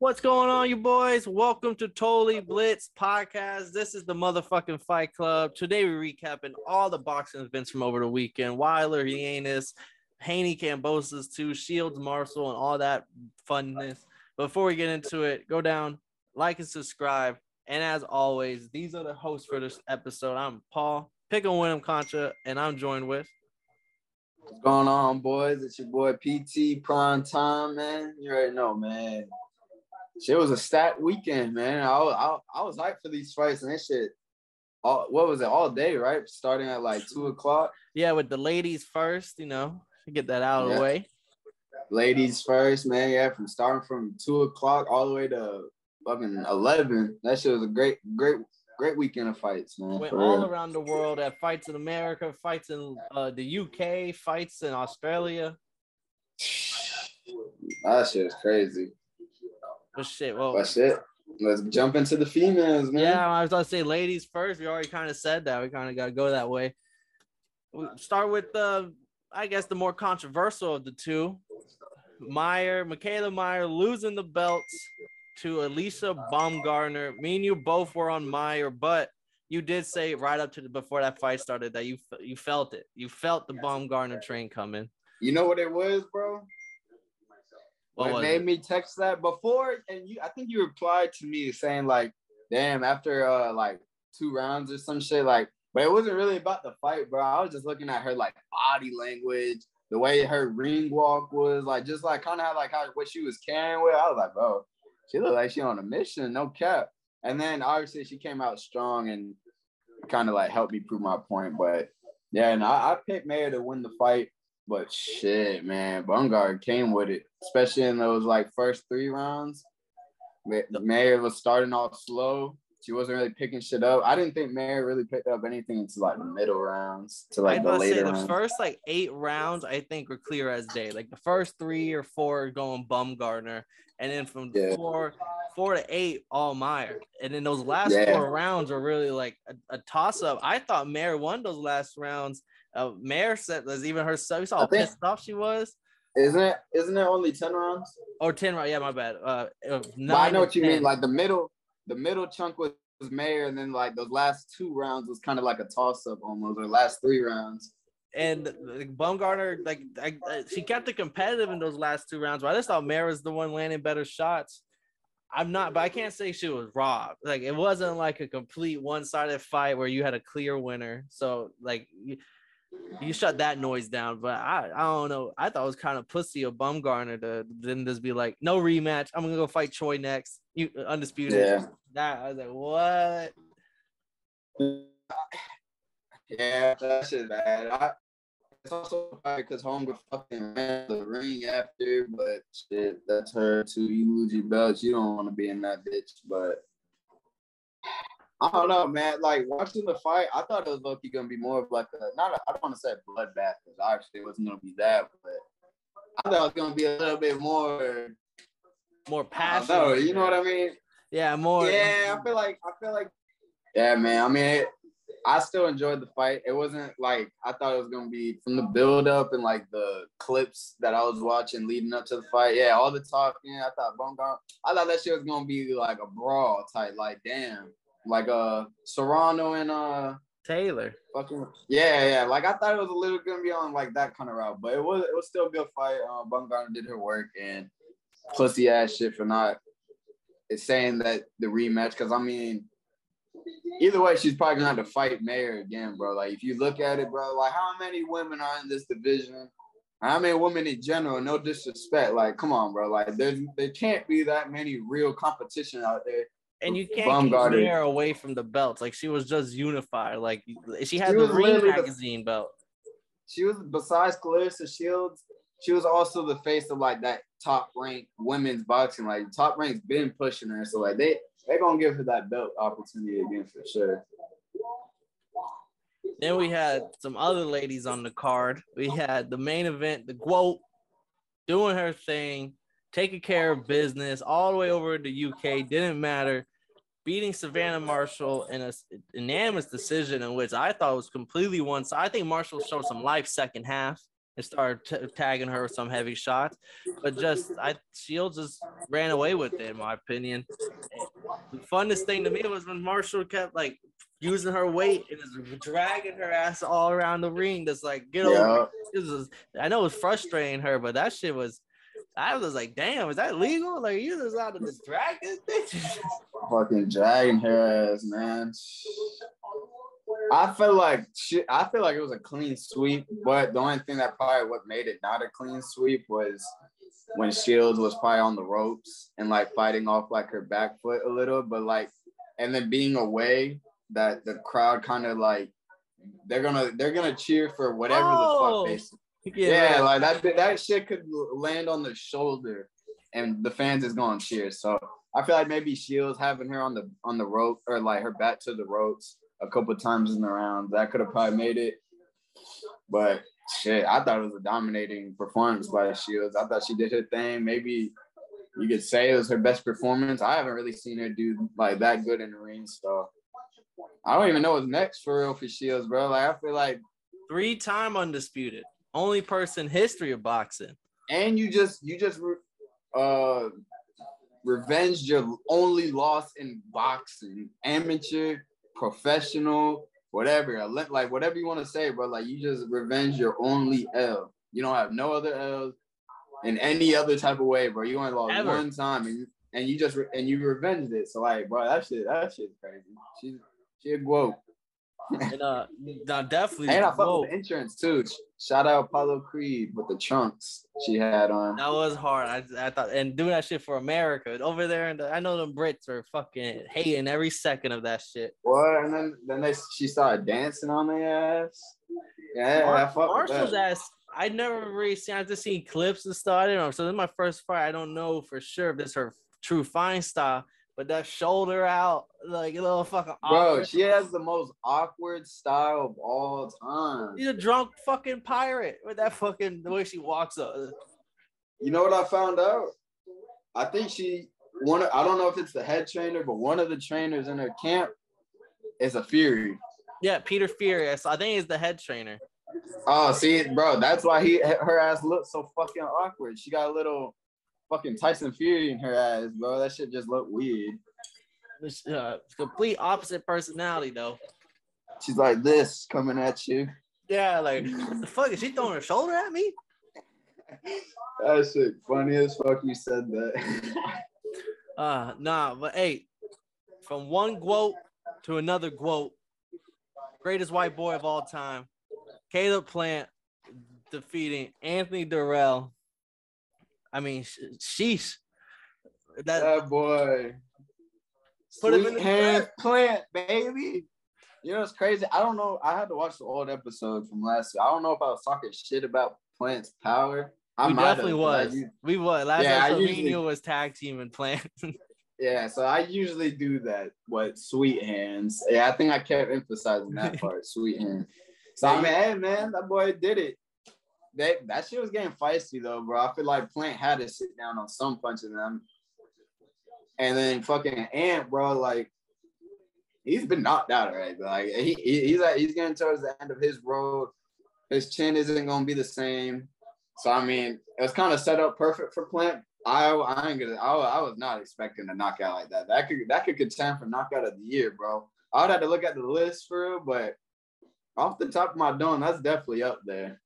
What's going on, you boys? Welcome to Totally Blitz podcast. This is the motherfucking Fight Club. Today we're recapping all the boxing events from over the weekend. Wilder, Yannis, Haney, Kambosos, too, Shields, Marcel, and all that funness. Before we get into it, go down, like and subscribe. And as always, these are the hosts for this episode. I'm Paul, Pickle Winham Contra, and I'm joined with What's going on, boys? It's your boy PT Prime Time, man. You already know, man. Shit was a stat weekend, man. I, I, I was hyped for these fights and this shit. All, what was it? All day, right? Starting at like two o'clock. Yeah, with the ladies first, you know, get that out of the way. Ladies first, man. Yeah, from starting from two o'clock all the way to fucking eleven. That shit was a great, great, great weekend of fights, man. Went all real. around the world at fights in America, fights in uh, the UK, fights in Australia. That shit is crazy. But shit, well, But shit, let's jump into the females, man. yeah, I was gonna say ladies first. We already kind of said that. We kind of got to go that way. We start with the, I guess, the more controversial of the two. Mayer, Mikaela Mayer losing the belts to Alycia Baumgardner. Me and you both were on Mayer, but you did say right up to the before that fight started that you you felt it. You felt the Baumgartner train coming. You know what it was, bro? What was made it? me text that before, and you, I think you replied to me saying like, "Damn, after uh like two rounds or some shit." Like, but it wasn't really about the fight, bro. I was just looking at her like body language, the way her ring walk was, like just like kind of like how what she was carrying with. I was like, bro, she looked like she on a mission, no cap. And then obviously she came out strong and kind of like helped me prove my point. But yeah, and I, I picked Mayer to win the fight. But shit, man, Bungard came with it, especially in those like first three rounds. Ma- Mayer was starting off slow. She wasn't really picking shit up. I didn't think Mayer really picked up anything until like the middle rounds, to like I the was say the rounds. first like eight rounds, I think were clear as day. Like the first three or four going Baumgardner, and then from Yeah. four four to eight, all Mayer. And then those last Yeah. four rounds were really like a, a toss up. I thought Mayer won those last rounds. Uh, Mayer said there's even herself. You saw how think- pissed off she was. Isn't it? Isn't it only ten rounds? Or ten rounds. Yeah, my bad. Uh, was But I know what you 10. mean. Like the middle, the middle chunk was, was Mayer, and then like those last two rounds was kind of like a toss up almost. Or last three rounds. and like, Baumgardner, like I, I- she kept it competitive in those last two rounds. But I just thought Mara was the one landing better shots. I'm not, but I can't say she was robbed. Like it wasn't like a complete one-sided fight where you had a clear winner. So like you, shut that noise down. But I, I don't know. I thought it was kind of pussy of Baumgardner to then just be like, no rematch. I'm gonna go fight Choi next. You uh, undisputed. Yeah. That I was like, what? Yeah, that shit bad. I, it's also because Hunger fucking ran the ring after, but shit, that's her too. You lose your belts, you don't want to be in that bitch. But I don't know, man. Like watching the fight, I thought it was lucky gonna be more of like a not. A, I don't want to say bloodbath because obviously it wasn't gonna be that, but I thought it was gonna be a little bit more. More passion. know, you know what I mean? Yeah, more. Yeah, I feel like I feel like. Yeah, man. I mean, it, I still enjoyed the fight. It wasn't like I thought it was gonna be from the build up and like the clips that I was watching leading up to the fight. Yeah, all the talking. I thought Bumgar. I thought that shit was gonna be like a brawl type. Like damn, like uh Serrano and uh Taylor. fucking yeah, yeah. Like I thought it was a little gonna be on like that kind of route, but it was it was still a good fight. Uh, Baumgardner did her work and pussy ass shit for not it's saying that the rematch because I mean either way she's probably gonna have to fight Mayer again, bro. Like if you look at it, bro, like how many women are in this division? I mean, women in general? No disrespect, like come on, bro. Like there's there can't be that many real competition out there. And you can't Baumgardner. keep Mara away from the belts. Like she was just unified. Like she had She the Ring literally the- magazine belt. she was besides Claressa Shields, she was also the face of like that top ranked women's boxing. Like top rank's been pushing her, so like they they gonna give her that belt opportunity again for sure. Then we had some other ladies on the card. We had the main event, the Guo, doing her thing, taking care of business all the way over to the UK. Didn't matter. Beating Savannah Marshall in a unanimous decision in which I thought was completely one side. I think Marshall showed some life second half and started t- tagging her with some heavy shots. But just I Shields just ran away with it, in my opinion. The funnest thing to me was when Marshall kept like using her weight and just dragging her ass all around the ring. Just like get over. It. It was, I know it was frustrating her, but that shit was. I was like, damn, is that legal? Like you just out to just drag this bitch? Fucking dragging her ass, man. I feel like shit. I feel like it was a clean sweep, but the only thing that probably what made it not a clean sweep was when Shields was probably on the ropes and like fighting off like her back foot a little, but like and then being away that the crowd kind of like they're gonna they're gonna cheer for whatever oh, the fuck they oh. Yeah, yeah like that that shit could land on the shoulder and the fans is gonna cheer. So I feel like maybe Shields having her on the on the rope or like her back to the ropes a couple times in the round that could have probably made it. But shit, I thought it was a dominating performance by Shields. I thought she did her thing. Maybe you could say it was her best performance. I haven't really seen her do like that good in the ring, so I don't even know what's next for real for Shields, bro. Like I feel like three-time undisputed, only person history of boxing. And you just you just uh revenged your only loss in boxing, amateur, professional whatever, like whatever you want to say, bro. Like you just revenge your only L. You don't have no other L's in any other type of way, bro. You only lost Ever. one time, and you, and you just and you revenged it. So like, bro, that shit, that shit's crazy. She's she a quote. and uh, definitely. And I fuck with the insurance too. Shout out Apollo Creed with the trunks she had on. That was hard. I, I thought, and doing that shit for America over there, and the, I know them Brits are fucking hating every second of that shit. What? And then then they she started dancing on their ass. Yeah, Mar- I fuck Marshall's ass. I never really seen. I just seen clips and stuff. I don't know. So this is my first fight. I don't know for sure if this is her true fine style with that shoulder out, like a little fucking. Awkward. Bro, she has the most awkward style of all time. She's a drunk fucking pirate with that fucking the way she walks up. You know what I found out? I think she one. I don't know if it's the head trainer, but one of the trainers in her camp is a Fury. Yeah, Peter Fury. So I think he's the head trainer. Oh, see, bro, that's why he her ass looks so fucking awkward. She got a little fucking Tyson Fury in her ass, bro. That shit just looked weird. It's, uh, complete opposite personality though. She's like this coming at you. Yeah, like the fuck is she throwing her shoulder at me? that shit funny as fuck. You said that. uh nah, but hey, from one quote to another quote, greatest white boy of all time, Caleb Plant defeating Anthony Dirrell I mean, sheesh. That, that boy. Put Sweet him in the hand plant, baby. You know it's crazy. I don't know. I had to watch the old episode from last year. I don't know if I was talking shit about Plant's power. I we definitely was. we was last yeah, episode. Me usually, was tag team and Plant. yeah, so I usually do that. What sweet hands? Yeah, I think I kept emphasizing that part. sweet hands. So I mean, hey man, that boy did it that that shit was getting feisty though, bro. I feel like Plant had to sit down on some punching them. And then fucking Ant, bro, like he's been knocked out already. But like he, he's like he's getting towards the end of his road. His chin isn't gonna be the same. So I mean, it was kind of set up perfect for Plant. I I ain't gonna I, I was not expecting a knockout like that. That could that could contend for knockout of the year, bro. I would have to look at the list for real, but off the top of my dome, that's definitely up there.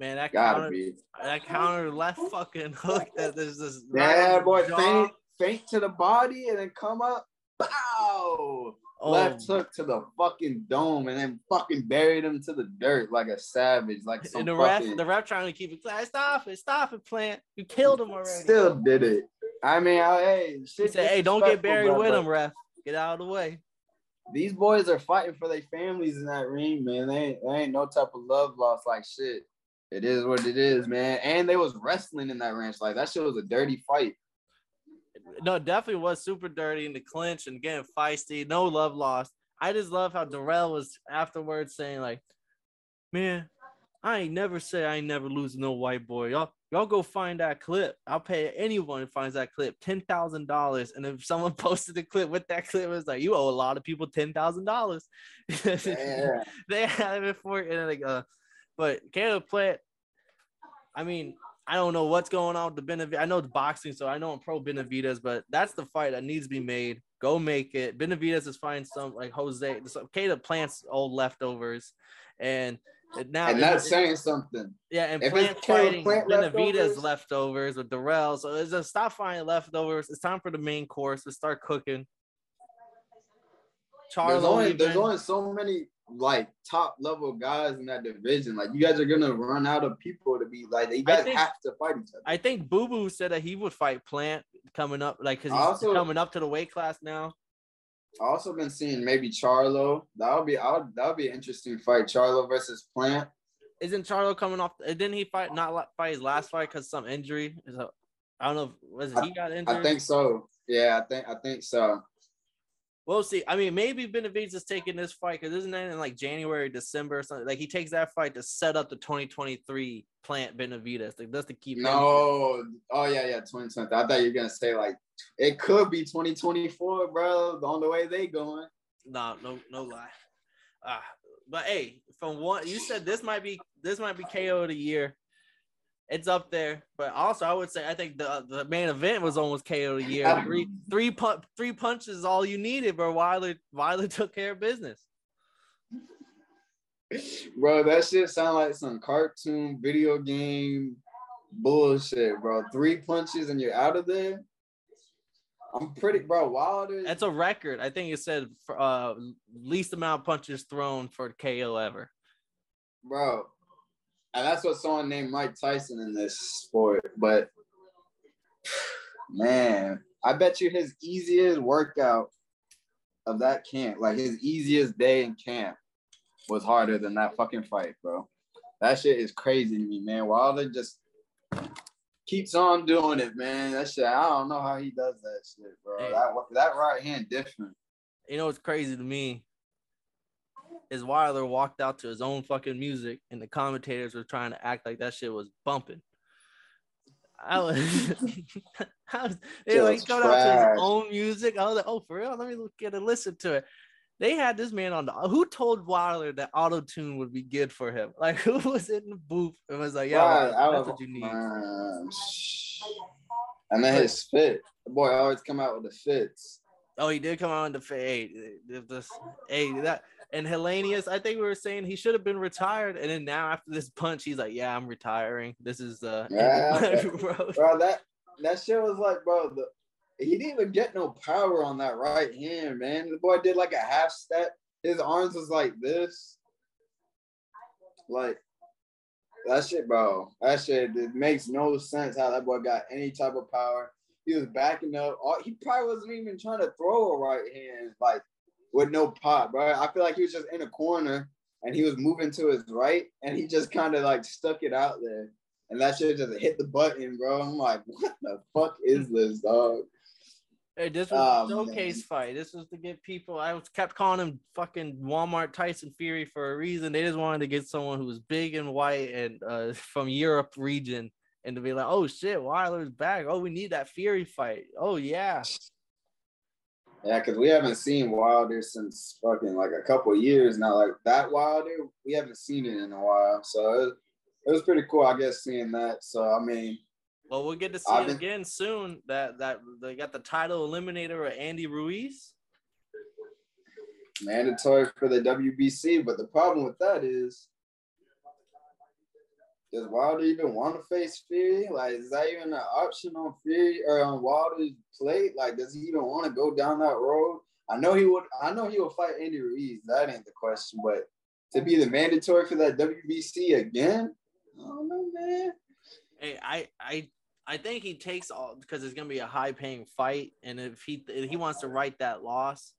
Man, that Gotta counter, be. that counter left fucking hook that there's this. Yeah, boy, faint, faint to the body and then come up. Bow. Oh. Left hook to the fucking dome and then fucking buried him to the dirt like a savage, like some and the fucking... ref, the ref trying to keep it. Stop it! Stop it, plant! You killed him already. Still did it. I mean, I, hey, shit. He said, "Hey, don't get buried with him, ref. Get out of the way." These boys are fighting for their families in that ring, man. They ain't, they ain't no type of love lost like shit. It is what it is, man. And they was wrestling in that ranch. Like that shit was a dirty fight. No, definitely was super dirty in the clinch and getting feisty. No love lost. I just love how Dirrell was afterwards saying like, "Man, I ain't never say I ain't never lose no white boy. Y'all, y'all go find that clip. I'll pay anyone who finds that clip ten thousand dollars. And if someone posted the clip with that clip, it's like you owe a lot of people ten thousand dollars. they have it for and like uh but Caleb Plant, I mean, I don't know what's going on with the Benavidez. I know it's boxing, so I know I'm pro Benavidez, but that's the fight that needs to be made. Go make it. Benavidez is fine. Some like Jose. Okay to plants old leftovers, and now and that's saying something. Yeah, and if plant fighting plant Benavidez leftovers. leftovers with Dirrell. So it's just stop finding leftovers. It's time for the main course to start cooking. Charlo, there's only, there's only so many like top level guys in that division. Like you guys are gonna run out of people to be like you guys think, have to fight each other. I think Boo Boo said that he would fight Plant coming up, like because he's also, coming up to the weight class now. I also been seeing maybe Charlo. That'll be that would be an interesting fight. Charlo versus Plant. Isn't Charlo coming off? Didn't he fight not fight his last fight because some injury? Is I don't know. Was he got injured? I think so. Yeah, I think I think so. We'll see. I mean, maybe Benavidez is taking this fight because isn't that in like January, December or something? Like he takes that fight to set up the 2023 plant Benavidez. Like that's to keep. No. Oh yeah, yeah, 2020. I thought you were gonna say like it could be 2024, bro. On the way they going. No, no, no lie. Ah, but hey, from one, you said this might be this might be KO of the year it's up there. But also, I would say I think the the main event was almost KO of the year. Three three pu- three punches is all you needed, bro. Wilder Wilder took care of business. Bro, that shit sound like some cartoon video game bullshit, bro. Three punches and you're out of there. I'm pretty, bro. Wilder. That's a record. I think it said for, uh least amount of punches thrown for KO ever. Bro, and that's what someone named Mike Tyson in this sport. But man, I bet you his easiest workout of that camp, like his easiest day in camp, was harder than that fucking fight, bro. That shit is crazy to me, man. Wilder just keeps on doing it, man. That shit, I don't know how he does that shit, bro. That that right hand different. You know what's crazy to me? Is Wilder walked out to his own fucking music, and the commentators were trying to act like that shit was bumping. I was, I was they like going out to his own music. I was like, oh, for real? Let me look at and listen to it. They had this man on the who told Wilder that auto tune would be good for him? Like who was in the booth and was like, yeah, right, that's what you need. and then his fit. The boy always come out with the fits. Oh, he did come out with the fit. Hey, this, hey, that and Helenius, I think we were saying he should have been retired, and then now after this punch, he's like, "Yeah, I'm retiring. This is uh, yeah, bro. bro. That that shit was like, bro, the, he didn't even get no power on that right hand, man. The boy did like a half step. His arms was like this, like that shit, bro. That shit it makes no sense how that boy got any type of power. He was backing up. He probably wasn't even trying to throw a right hand. Like with no pop, bro. I feel like he was just in a corner and he was moving to his right and he just kind of like stuck it out there. And that shit just hit the button, bro. I'm like, what the fuck is this, dog? Hey, this was oh, a showcase man. fight. This was to get people. I was kept calling him fucking Walmart Tyson Fury for a reason. They just wanted to get someone who was big and white and uh, from Europe region, and to be like, oh shit, Wilder's back. Oh, we need that Fury fight. Oh yeah. Yeah, because we haven't seen Wilder since fucking like a couple years now. Like that Wilder, we haven't seen it in a while. So it, it was pretty cool, I guess, seeing that. So I mean, well, we'll get to see I've it been, again soon. That that they got the title eliminator of Andy Ruiz. Mandatory for the WBC, but the problem with that is does Wilder even want to face Fury? Like, is that even an option on Fury or on Wilder's plate? Like, does he even want to go down that road? I know he would. I know he will fight Andy Ruiz. That ain't the question. But to be the mandatory for that WBC again, I don't know, man. Hey, I, I, I think he takes all because it's gonna be a high paying fight, and if he if he wants to write that loss,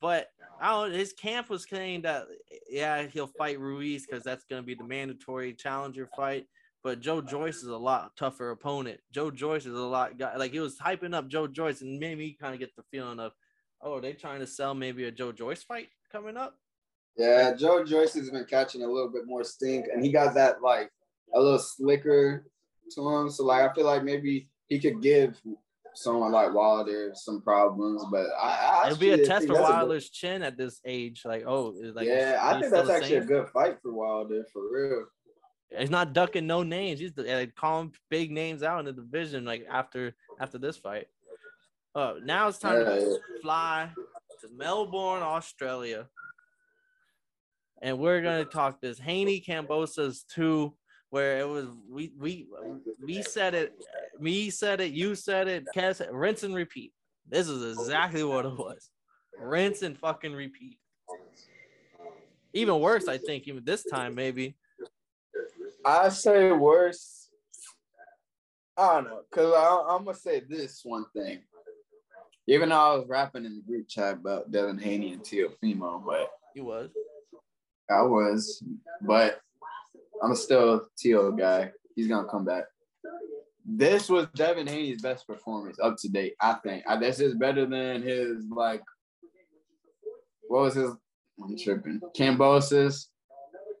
but I don't. His camp was saying that yeah, he'll fight Ruiz because that's going to be the mandatory challenger fight. But Joe Joyce is a lot tougher opponent. Joe Joyce is a lot guy. Like he was hyping up Joe Joyce, and made me kind of get the feeling of, oh, they trying to sell maybe a Joe Joyce fight coming up? Yeah, Joe Joyce has been catching a little bit more stink, and he got that like a little slicker to him. So like I feel like maybe he could give someone like Wilder some problems, but I, I it'll be a test for Wilder's a, chin at this age. Like, oh, like yeah, I think that's actually same. a good fight for Wilder for real. He's not ducking no names. He's like, calling big names out in the division. Like after after this fight. Uh, now it's time to fly to Melbourne, Australia, and we're gonna talk this Haney Kambosos two, where it was we we we said it, me said it, you said it, Cass, rinse and repeat. This is exactly what it was. Rinse and fucking repeat. Even worse, I think, even this time, maybe. I say worse. I don't know, cause I, I'm gonna say this one thing. Even though I was rapping in the group chat about Devin Haney and Teofimo, but he was. I was, but I'm still Teo guy. He's gonna come back. This was Devin Haney's best performance up to date. I think I, this is better than his like. What was his? I'm tripping. Kambosos.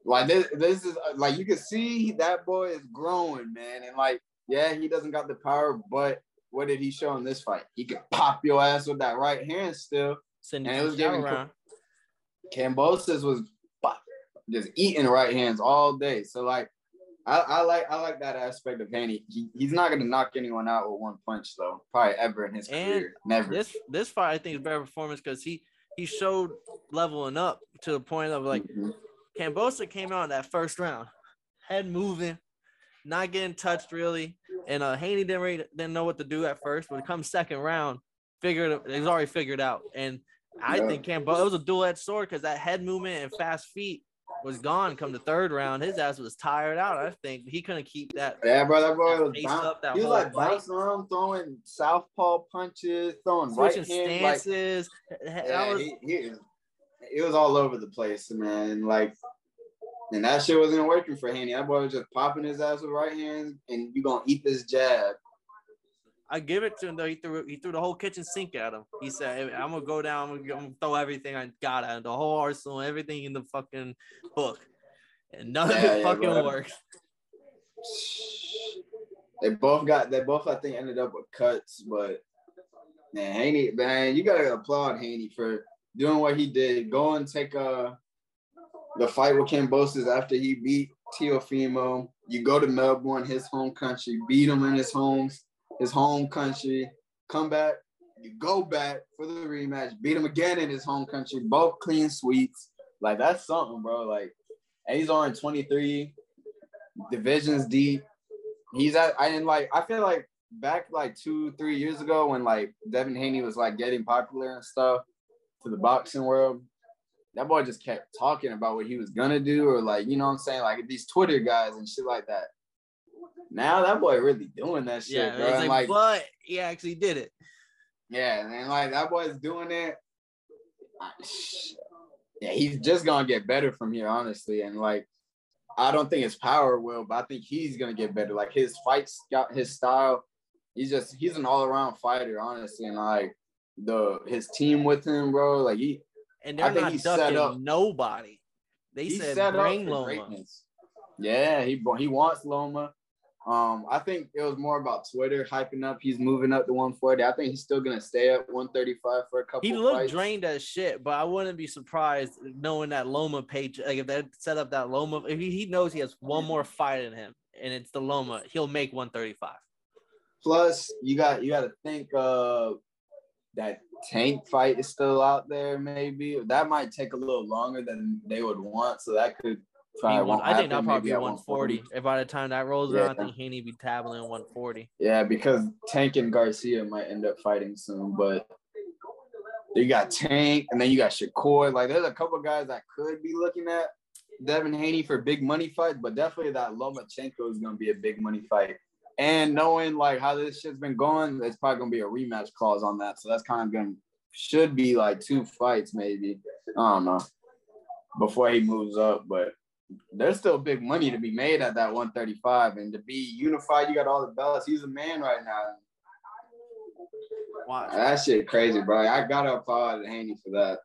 Like this, this is uh, like you can see that boy is growing, man. And like, yeah, he doesn't got the power, but what did he show in this fight? He could pop your ass with that right hand still. Send and it was giving around. Kambosos was just eating right hands all day. So like, I, I like I like that aspect of Haney. He, he's not gonna knock anyone out with one punch though, probably ever in his and career. Never. This this fight I think is better performance because he he showed leveling up to the point of like mm-hmm. Kambosos came out in that first round, head moving, not getting touched really, and uh Haney didn't really, didn't know what to do at first, but it comes second round, figured it, he's already figured out, and I yeah. think Kambosos it was a dual edged sword because that head movement and fast feet was gone come the third round. His ass was tired out. I think he couldn't keep that. Yeah, bro, that boy was bounce, he was like bouncing around, throwing southpaw punches, throwing Switching right hand, stances. Like, yeah, was, he, he, it was all over the place, man. Like, and that shit wasn't working for Haney. That boy was just popping his ass with right hands, and you gonna eat this jab. I give it to him though. He threw he threw the whole kitchen sink at him. He said, "I'm gonna go down. I'm gonna, throw everything I got at him, the whole arsenal, everything in the fucking book, and nothing yeah, fucking bro. worked." They both got. They both I think ended up with cuts, but man, Haney, man, you gotta applaud Haney for doing what he did. Go and take uh the fight with Kambosos after he beat Teofimo. You go to Melbourne, his home country, beat him in his homes his home country, come back, you go back for the rematch, beat him again in his home country, both clean sweeps. Like that's something, bro. Like, he's on 23 divisions deep. He's at I didn't like I feel like back like two, three years ago when like Devin Haney was like getting popular and stuff to the boxing world, that boy just kept talking about what he was gonna do, or like, you know what I'm saying? Like these Twitter guys and shit like that. Now that boy really doing that shit, yeah, bro. Like, like, but he actually did it. Yeah, and like that boy's doing it. Yeah, he's just gonna get better from here, honestly. And like, I don't think his power will, but I think he's gonna get better. Like his fights got his style. He's just he's an all around fighter, honestly. And like the his team with him, bro. Like he and they're I not ducking up, nobody. They said bring Loma. Greatness. Yeah, he he wants Loma. Um, I think it was more about Twitter hyping up. He's moving up to 140. I think he's still gonna stay at 135 for a couple. He looked fights. drained as shit, but I wouldn't be surprised knowing that Loma page. Like if they set up that Loma, if he, he knows he has one more fight in him, and it's the Loma, he'll make 135. Plus, you got you got to think uh that tank fight is still out there. Maybe that might take a little longer than they would want, so that could one, I think that'll probably be 140. 140. If by the time that rolls yeah. around, I think Haney be tabling 140. Yeah, because Tank and Garcia might end up fighting soon, but you got Tank and then you got Shakur. Like there's a couple guys that could be looking at Devin Haney for big money fight, but definitely that Lomachenko is gonna be a big money fight. And knowing like how this shit's been going, it's probably gonna be a rematch clause on that. So that's kind of gonna should be like two fights maybe. I don't know before he moves up, but there's still big money to be made at that 135 and to be unified you got all the belts. He's a man right now. Watch. That shit crazy bro. I gotta applaud haney for that.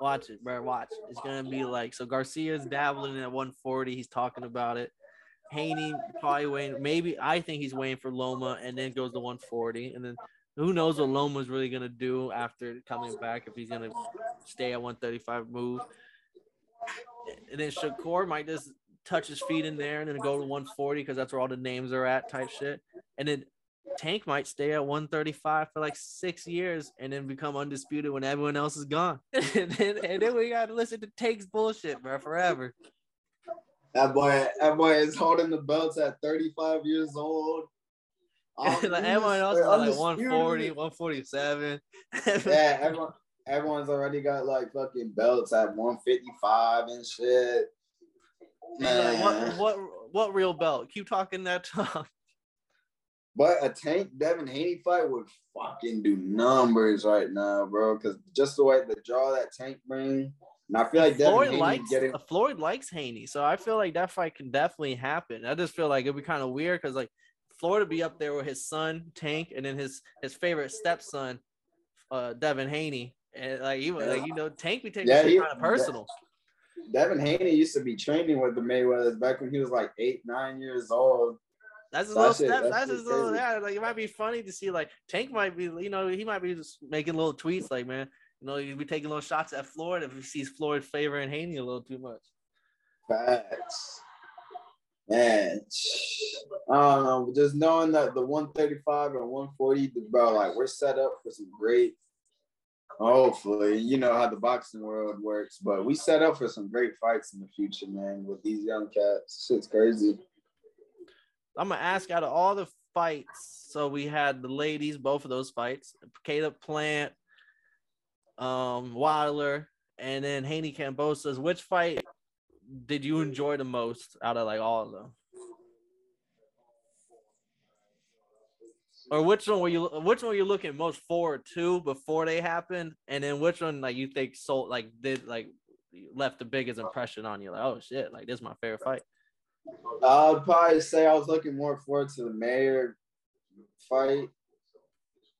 Watch it bro. Watch. It's gonna be like so garcia's dabbling at 140 he's talking about it. Haney probably waiting maybe i think he's waiting for loma and then goes to 140 and then who knows what loma's really gonna do after coming back if he's gonna stay at 135 move and then Shakur might just touch his feet in there and then go to 140 because that's where all the names are at type shit. And then Tank might stay at 135 for like six years and then become undisputed when everyone else is gone. and, then, and then we gotta listen to Tank's bullshit, bro, forever. That boy, that boy is holding the belts at 35 years old. like everyone else is like 140, 147. yeah, everyone, everyone's already got like fucking belts at 155 and shit. Like, what what what real belt? Keep talking that talk. But a Tank Devin Haney fight would fucking do numbers right now, bro. Because just the way the draw that Tank brings, and I feel like Floyd Devin likes getting... Floyd likes Haney, so I feel like that fight can definitely happen. I just feel like it'd be kind of weird because like Floyd would be up there with his son Tank, and then his his favorite stepson, uh, Devin Haney, and like yeah. like you know Tank be taking yeah, kind of personal. Devin Haney used to be training with the Mayweathers back when he was like eight, nine years old. That's his little step. That's, that's his little. Yeah, like it might be funny to see. Like Tank might be, you know, he might be just making little tweets. Like, man, you know, he'd be taking little shots at Floyd if he sees Floyd favoring Haney a little too much. Facts. Man, I don't know. Just knowing that the 135 and 140, bro, like we're set up for some great Hopefully, you know how the boxing world works, but we set up for some great fights in the future, man. With these young cats, shit's crazy. I'm gonna ask out of all the fights. So we had the ladies, both of those fights. Caleb Plant, um, Wilder, and then Haney Kambosos. Which fight did you enjoy the most out of like all of them? Or which one were you which one were you looking most forward to before they happened? And then which one like you think sold like did like left the biggest impression on you? Like oh shit like this is my favorite fight. I'd probably say i was looking more forward to the Mayer fight.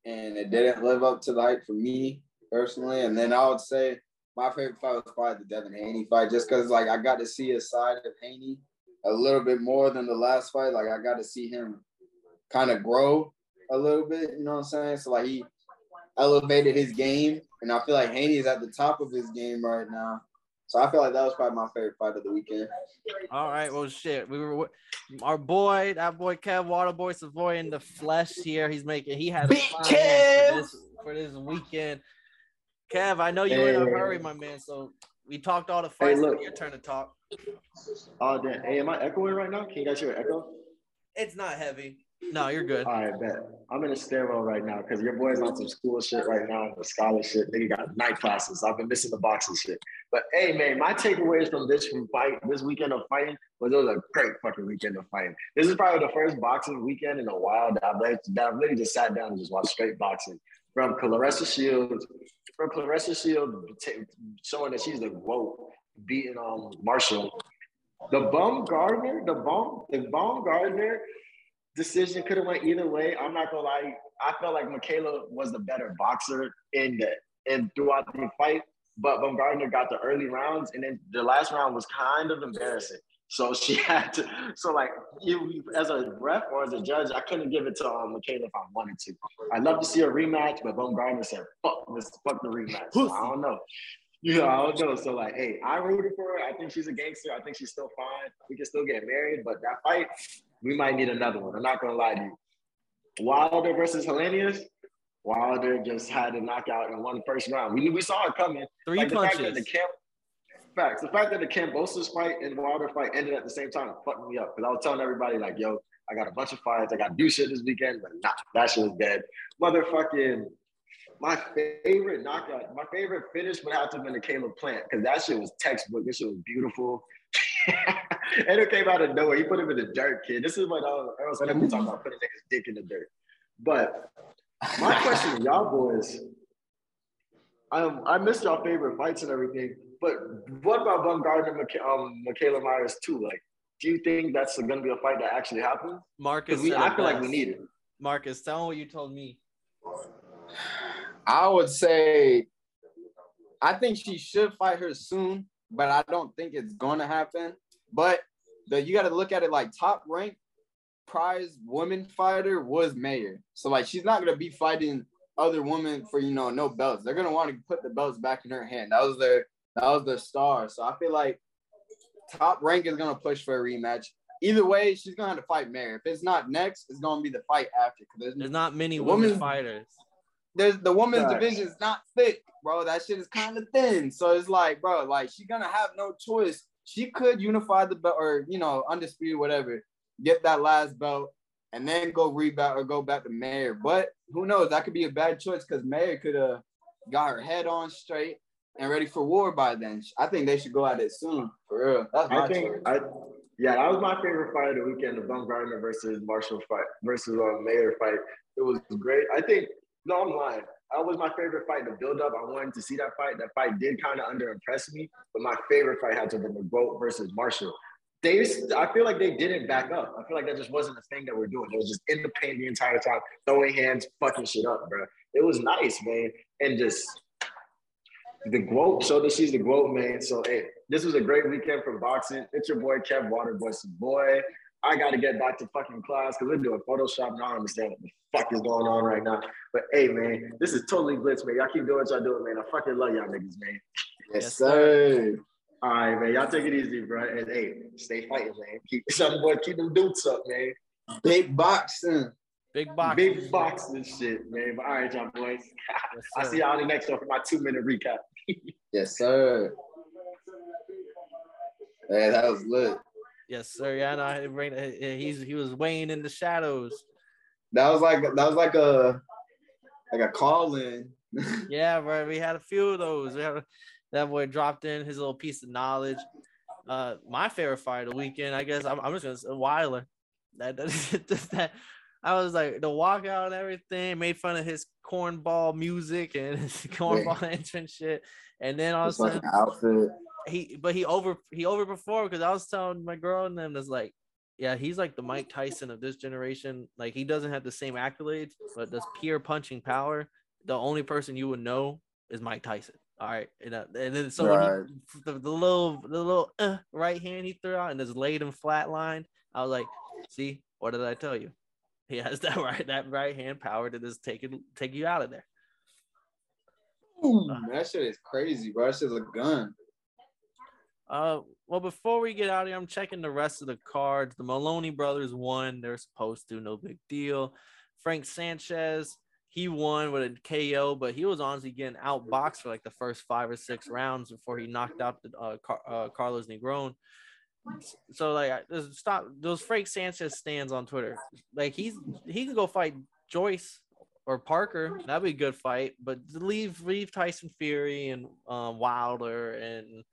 And it didn't live up to the hype for me personally. And then i would say my favorite fight was probably the devin haney fight just because like i got to see a side of haney a little bit more than the last fight. Like i got to see him kind of grow a little bit. You know what I'm saying? So like he elevated his game, and I feel like Haney is at the top of his game right now. So I feel like that was probably my favorite fight of the weekend. All right, well, shit, we were our boy, that boy Kev Waterboy Savoy in the flesh here. He's making he had a for this, for this weekend. Kev, I know you're hey. in a hurry, my man. So we talked all the fights. Hey, look. Your turn to talk. Oh damn! Hey, am I echoing right now? Can you guys hear echo? It's not heavy. No, you're good. All right, bet. I'm in a stairwell right now because your boy's on some school shit right now, the scholarship. Nigga got night classes. I've been missing the boxing shit. But hey, man, my takeaways from this from fight, this weekend of fighting, was it was a great fucking weekend of fighting. This is probably the first boxing weekend in a while that I've, that I've really just sat down and just watched straight boxing. From Claressa Shields, from Claressa Shields showing that she's the GOAT, beating um Marshall. The Baumgardner, the Bum, the Baumgardner decision could have went either way. I'm not gonna lie. I felt like Mikaela was the better boxer in the and throughout the fight, but Baumgardner got the early rounds, and then the last round was kind of embarrassing. So she had to. So like, you, as a ref or as a judge, I couldn't give it to um, Mikaela if I wanted to. I'd love to see a rematch, but Baumgardner said, "Fuck this, fuck the rematch." So I don't know. Yeah, I don't know. So like, hey, I rooted for her. I think she's a gangster. I think she's still fine. We can still get married, but that fight, we might need another one. I'm not gonna lie to you. Wilder versus Helenius, Wilder just had a knockout in one first round. We we saw it coming. Three like punches. The, the camp, facts. The fact that the Kambosos fight and Wilder fight ended at the same time fucked me up because I was telling everybody like, yo, I got a bunch of fights. I got to do shit this weekend, but nah, that shit was dead. Motherfucking my favorite knockout, my favorite finish would have to have been the Caleb Plant because that shit was textbook. This shit was beautiful. and it came out of nowhere. He put him in the dirt, kid. This is what I was, I was talking about putting his dick in the dirt. But my question to y'all boys, um, I missed y'all favorite fights and everything, but what about Baumgardner, um, Mikaela Myers too? Like, do you think that's going to be a fight that actually happens? Marcus, we, I feel like we need it. Marcus, tell me what you told me. I would say, I think she should fight her soon but I don't think it's gonna happen. But the you got to look at it like top ranked prize woman fighter was Mayer. So like she's not gonna be fighting other women for you know no belts. They're gonna want to put the belts back in her hand. That was their that was their star. So I feel like Top Rank is gonna push for a rematch. Either way, she's gonna have to fight Mary. If it's not next, it's gonna be the fight after. Because there's, There's not many The women fighters. there's the women's Facts. division is not thick, bro. That shit is kind of thin. So it's like, bro, like she's gonna have no choice. She could unify the belt or you know, undisputed, whatever, get that last belt, and then go rebound or go back to Mayer. But who knows? That could be a bad choice because Mayer could have got her head on straight and ready for war by then. I think they should go at it soon, for real. That's my I think choice. I yeah, that was my favorite fight of the weekend, the Baumgardner versus Marshall fight versus uh, Mayer fight. It was great. I think no, I'm lying. That was my favorite fight. The build up, I wanted to see that fight. That fight did kind of under impress me, but my favorite fight had to be the GOAT versus Marshall. They, I feel like they didn't back up. I feel like that just wasn't the thing that we're doing. It was just in the paint the entire time, throwing hands, fucking shit up, bro. It was nice, man, and just the GOAT showed that she's the GOAT, man. So, hey, this was a great weekend for boxing. It's your boy Kev Waterboy. So, boy, I got to get back to fucking class because we're doing Photoshop and I don't understand what the fuck is going on right now. But hey, man, this is totally blitz, man. Y'all keep doing what y'all doing, man. I fucking love y'all niggas, man. Yes, Yes, sir. All right, man. Y'all take it easy, bro. And hey, stay fighting, man. Keep some boy, keep them dudes up, man. Big boxing. Big box. Big boxing shit, man. But all right, y'all boys. Yes, I'll see y'all on the next one for my two minute recap. Yes, sir. Hey, that was lit. Yes, sir. Yeah, rained- uh, he's he was weighing in the shadows. That was like that was like a like a call in. Yeah, right. We had a few of those. We had a, that boy dropped in his little piece of knowledge. Uh, my favorite fight of the weekend, I guess. I'm, I'm just gonna say Weiler. That, that, that I was like the walkout and everything. Made fun of his cornball music and his cornball entrance shit. And then all of a sudden, outfit. He but he over he overperformed because I was telling my girl and them that's like, yeah, he's like the Mike Tyson of this generation. Like he doesn't have the same accolades, but does pure punching power. The only person you would know is Mike Tyson. All right, and, uh, and then so Right. he, the, the little the little uh, right hand he threw out and just laid him flat line. I was like, see, what did I tell you? He has that right that right hand power to just take it take you out of there. Ooh, that shit is crazy, bro. That shit's a gun. Uh, well, before we get out of here, I'm checking the rest of the cards. The Moloney brothers won. They're supposed to, no big deal. Frank Sanchez, he won with a KO, but he was honestly getting outboxed for like the first five or six rounds before he knocked out the uh, Car- uh Carlos Negron. So like, stop those Frank Sanchez stands on Twitter. Like he's he could go fight Joyce or Parker. That'd be a good fight. But leave leave Tyson Fury and um, Wilder and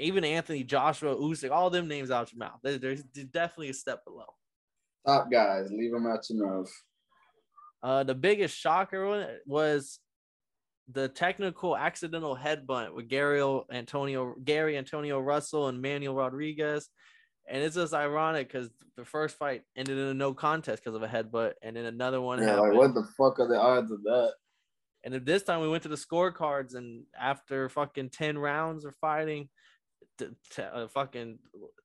even Anthony Joshua Usyk, all them names out your mouth. They're, they're definitely a step below. Top guys, leave them out your mouth. Uh, the biggest shocker was the technical accidental headbutt with Gary Antonio Gary Antonio Russell and Manuel Rodriguez. And it's just ironic because the first fight ended in a no contest because of a headbutt, and then another one Yeah, happened. like what the fuck are the odds of that? And then this time we went to the scorecards, and after fucking 10 rounds of fighting, t- t- uh, fucking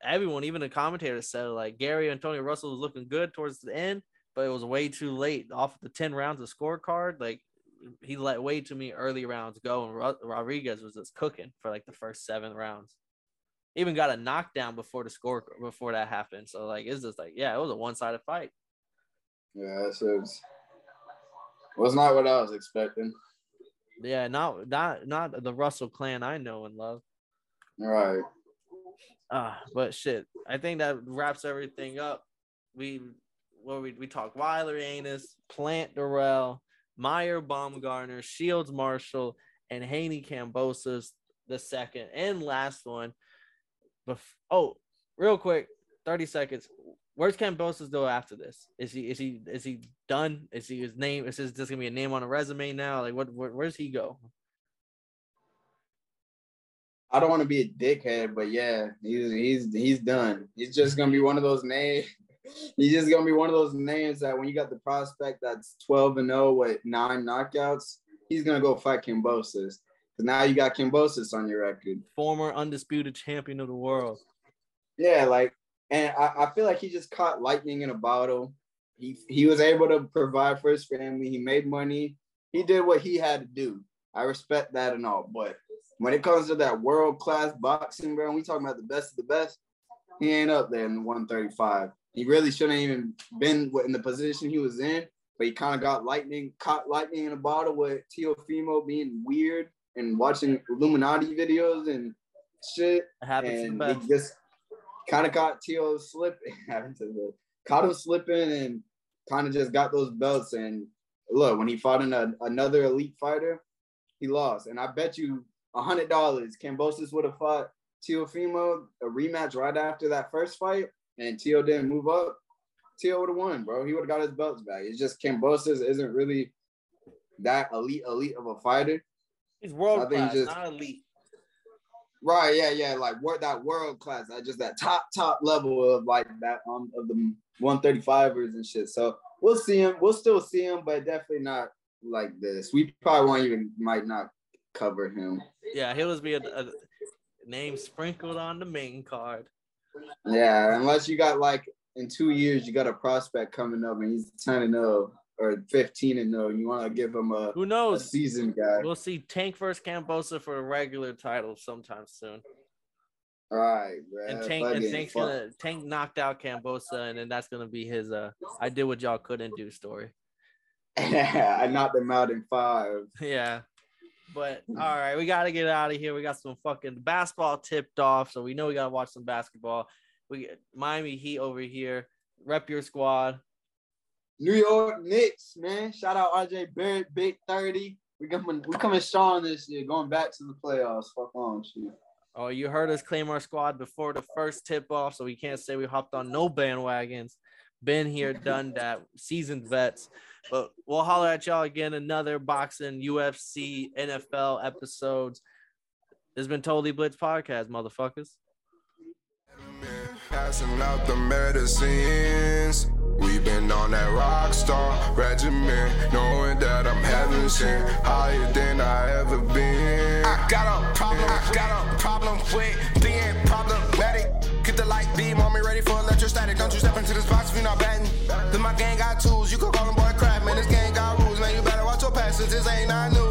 everyone, even the commentator said like Gary Antonio Russell was looking good towards the end, but it was way too late off the 10 rounds of scorecard. Like he let way too many early rounds go, and Ro- Rodriguez was just cooking for like the first seven rounds. Even got a knockdown before the score before that happened. So like it's just like yeah, it was a one sided fight. Yeah, shit was, was not what I was expecting. Yeah, not not not the Russell clan I know and love. Right. Uh, but shit, I think that wraps everything up. We well, we we talked Weiler Anus, Plant Dirrell, Mayer Baumgardner, Shields Marshall, and Haney Kambosos, the second and last one. Bef- oh, real quick, 30 seconds. Where's Kambosos go after this? Is he is he is he done? Is he his name? Is this just gonna be a name on a resume now? Like what where, where's he go? I don't want to be a dickhead, but yeah, he's he's he's done. He's just gonna be one of those names. He's just gonna be one of those names that when you got the prospect that's 12 and 0 with nine knockouts, he's gonna go fight Kambosos. Because now you got Kambosos on your record. Former undisputed champion of the world. Yeah, like, and I, I feel like he just caught lightning in a bottle. He he was able to provide for his family. He made money. He did what he had to do. I respect that and all, but when it comes to that world class boxing, bro, we talking about the best of the best. He ain't up there in the 135. He really shouldn't even been in the position he was in, but he kind of got lightning, caught lightning in a bottle with Teofimo being weird and watching Illuminati videos and shit. and he just kind of caught Teo slipping, caught him slipping and kind of just got those belts. And look, when he fought in a, another elite fighter, he lost. And I bet you hundred dollars, Kambosos would have fought Teofimo a rematch right after that first fight, and Teo didn't move up. Teo would have won, bro. He would have got his belts back. It's just Kambosos isn't really that elite, elite of a fighter. He's world class, just, not elite. Right, yeah, yeah, like what that world class, like just that top, top level of like that um of the 135ers and shit. So we'll see him. We'll still see him, but definitely not like this. We probably won't even might not cover him. Yeah, he'll just be a, a name sprinkled on the main card. Yeah, unless you got like in two years you got a prospect coming up and he's 10 and 0 or 15 and 0. You want to give him a who knows a season guy. We'll see Tank versus Kambosos for a regular title sometime soon. All right, bro. And Tank and Tank's gonna Tank knocked out Kambosos, and then that's gonna be his uh I did what y'all couldn't do story. I knocked him out in five. Yeah. But hmm. all right, we got to get out of here. We got some fucking basketball tipped off, so we know we got to watch some basketball. We Miami Heat over here. Rep your squad. New York Knicks, man. Shout out RJ Barrett, Big 30. We coming, we coming strong this year, going back to the playoffs. Fuck on, shit. Oh, you heard us claim our squad before the first tip off, so we can't say we hopped on no bandwagons. Been here, done that. Seasoned vets. But we'll holler at y'all again. Another boxing, UFC, NFL episodes. This has been Totally Blitz Podcast, motherfuckers. Passing out the medicines. We've been on that rock star regimen, knowing that I'm heaven sent, higher than I ever been. I got a problem, I got a problem with being problematic. Get the light beam on me, ready for electrostatic. Don't you step into this box if you're not batting. Then my gang got two since this ain't I knew.